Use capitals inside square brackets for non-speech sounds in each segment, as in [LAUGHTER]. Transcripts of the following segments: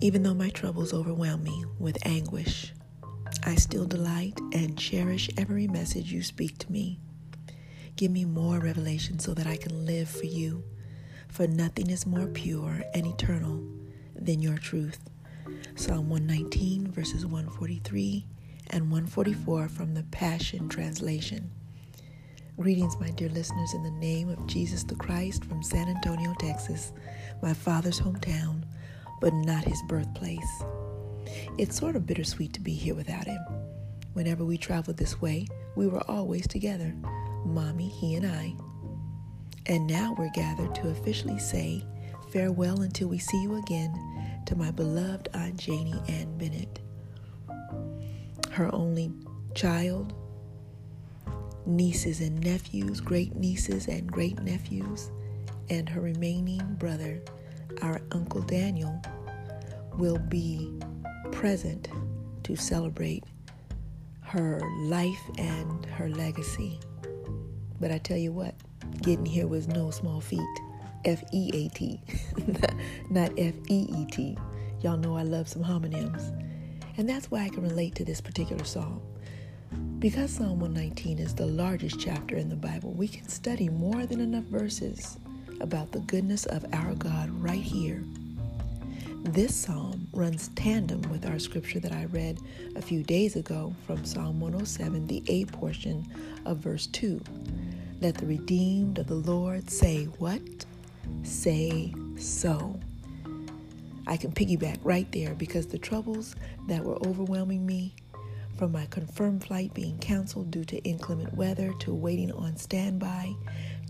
Even though my troubles overwhelm me with anguish, I still delight and cherish every message you speak to me. Give me more revelation so that I can live for you, for nothing is more pure and eternal than your truth. Psalm 119, verses 143 and 144 from the Passion Translation. Greetings, my dear listeners, in the name of Jesus the Christ from San Antonio, Texas, my father's hometown but not his birthplace. It's sort of bittersweet to be here without him. Whenever we traveled this way, we were always together Mommy, he, and I. And now we're gathered to officially say farewell until we see you again to my beloved Aunt Janie Ann Bennett. Her only child, nieces and nephews, great nieces and great nephews, and her remaining brother, our Uncle Daniel will be present to celebrate her life and her legacy. But I tell you what, getting here was no small feat. F E A T, [LAUGHS] not F E E T. Y'all know I love some homonyms. And that's why I can relate to this particular psalm. Because Psalm 119 is the largest chapter in the Bible, we can study more than enough verses about the goodness of our God right here. This psalm runs tandem with our scripture that I read a few days ago from Psalm 107, the A portion of verse 2. Let the redeemed of the Lord say, What? Say so. I can piggyback right there because the troubles that were overwhelming me, from my confirmed flight being canceled due to inclement weather, to waiting on standby,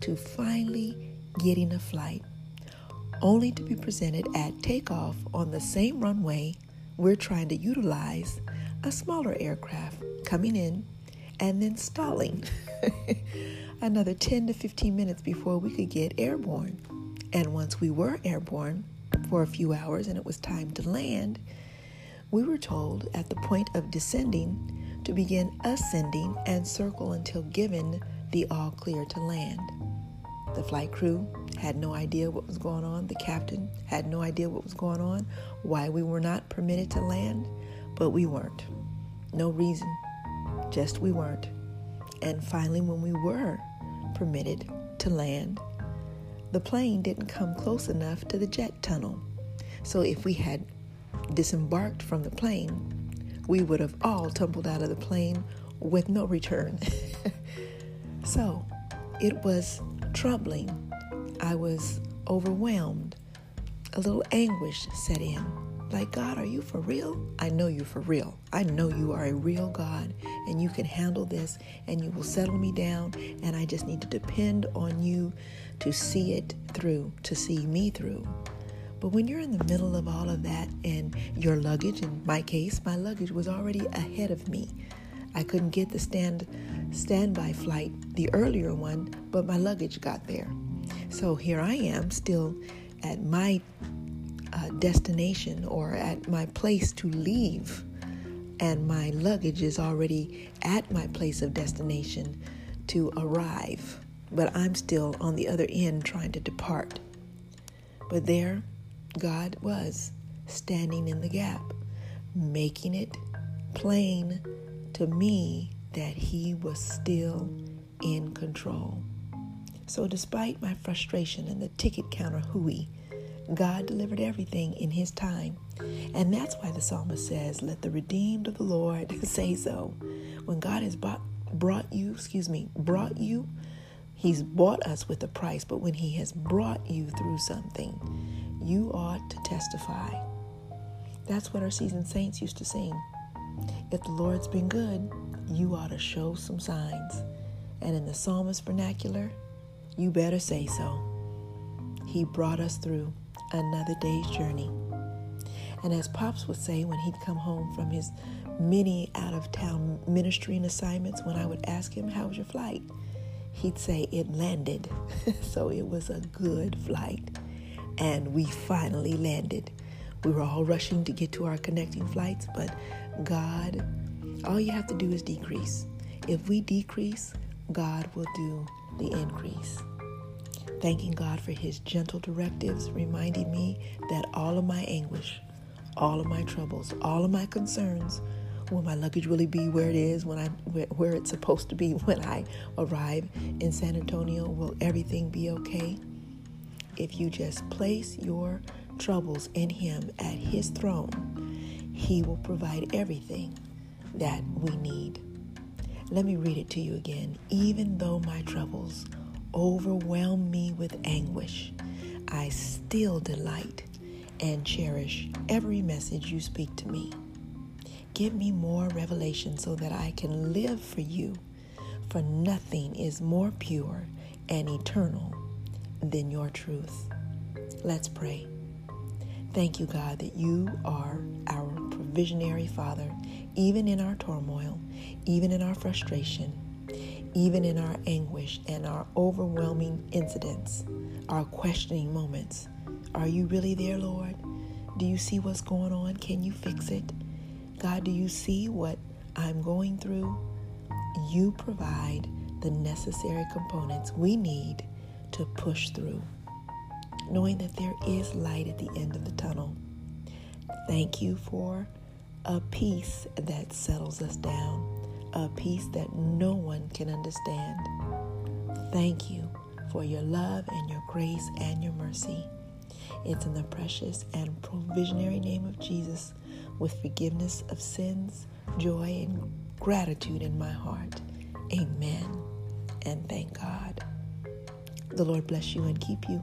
to finally getting a flight, only to be presented at takeoff on the same runway we're trying to utilize a smaller aircraft coming in and then stalling [LAUGHS] another 10 to 15 minutes before we could get airborne. And once we were airborne for a few hours and it was time to land, we were told at the point of descending to begin ascending and circle until given the all clear to land. The flight crew had no idea what was going on. The captain had no idea what was going on, why we were not permitted to land, but we weren't. No reason, just we weren't. And finally, when we were permitted to land, the plane didn't come close enough to the jet tunnel. So if we had disembarked from the plane, we would have all tumbled out of the plane with no return. [LAUGHS] so it was troubling. I was overwhelmed. A little anguish set in. Like, God, are you for real? I know you're for real. I know you are a real God and you can handle this and you will settle me down. And I just need to depend on you to see it through, to see me through. But when you're in the middle of all of that and your luggage, in my case, my luggage was already ahead of me. I couldn't get the stand standby flight, the earlier one, but my luggage got there. So here I am, still at my uh, destination or at my place to leave, and my luggage is already at my place of destination to arrive. But I'm still on the other end trying to depart. But there, God was standing in the gap, making it plain to me that He was still in control. So, despite my frustration and the ticket counter hooey, God delivered everything in His time. And that's why the psalmist says, Let the redeemed of the Lord [LAUGHS] say so. When God has bought, brought you, excuse me, brought you, He's bought us with a price, but when He has brought you through something, you ought to testify. That's what our seasoned saints used to sing. If the Lord's been good, you ought to show some signs. And in the psalmist vernacular, you better say so. He brought us through another day's journey. And as Pops would say when he'd come home from his many out of town ministering assignments, when I would ask him, How was your flight? He'd say, It landed. [LAUGHS] so it was a good flight. And we finally landed. We were all rushing to get to our connecting flights, but God, all you have to do is decrease. If we decrease, God will do the increase. Thanking God for His gentle directives, reminding me that all of my anguish, all of my troubles, all of my concerns. Will my luggage really be where it is when I where it's supposed to be [LAUGHS] when I arrive in San Antonio? Will everything be okay? If you just place your troubles in him at his throne, he will provide everything that we need. Let me read it to you again. Even though my troubles overwhelm me with anguish, I still delight and cherish every message you speak to me. Give me more revelation so that I can live for you, for nothing is more pure and eternal than your truth. Let's pray. Thank you, God, that you are our provisionary Father, even in our turmoil, even in our frustration, even in our anguish and our overwhelming incidents, our questioning moments. Are you really there, Lord? Do you see what's going on? Can you fix it? God, do you see what I'm going through? You provide the necessary components we need to push through, knowing that there is light at the end of the tunnel. Thank you for a peace that settles us down, a peace that no one can understand. Thank you for your love and your grace and your mercy. It's in the precious and provisionary name of Jesus, with forgiveness of sins, joy, and gratitude in my heart. Amen. And thank God. The Lord bless you and keep you.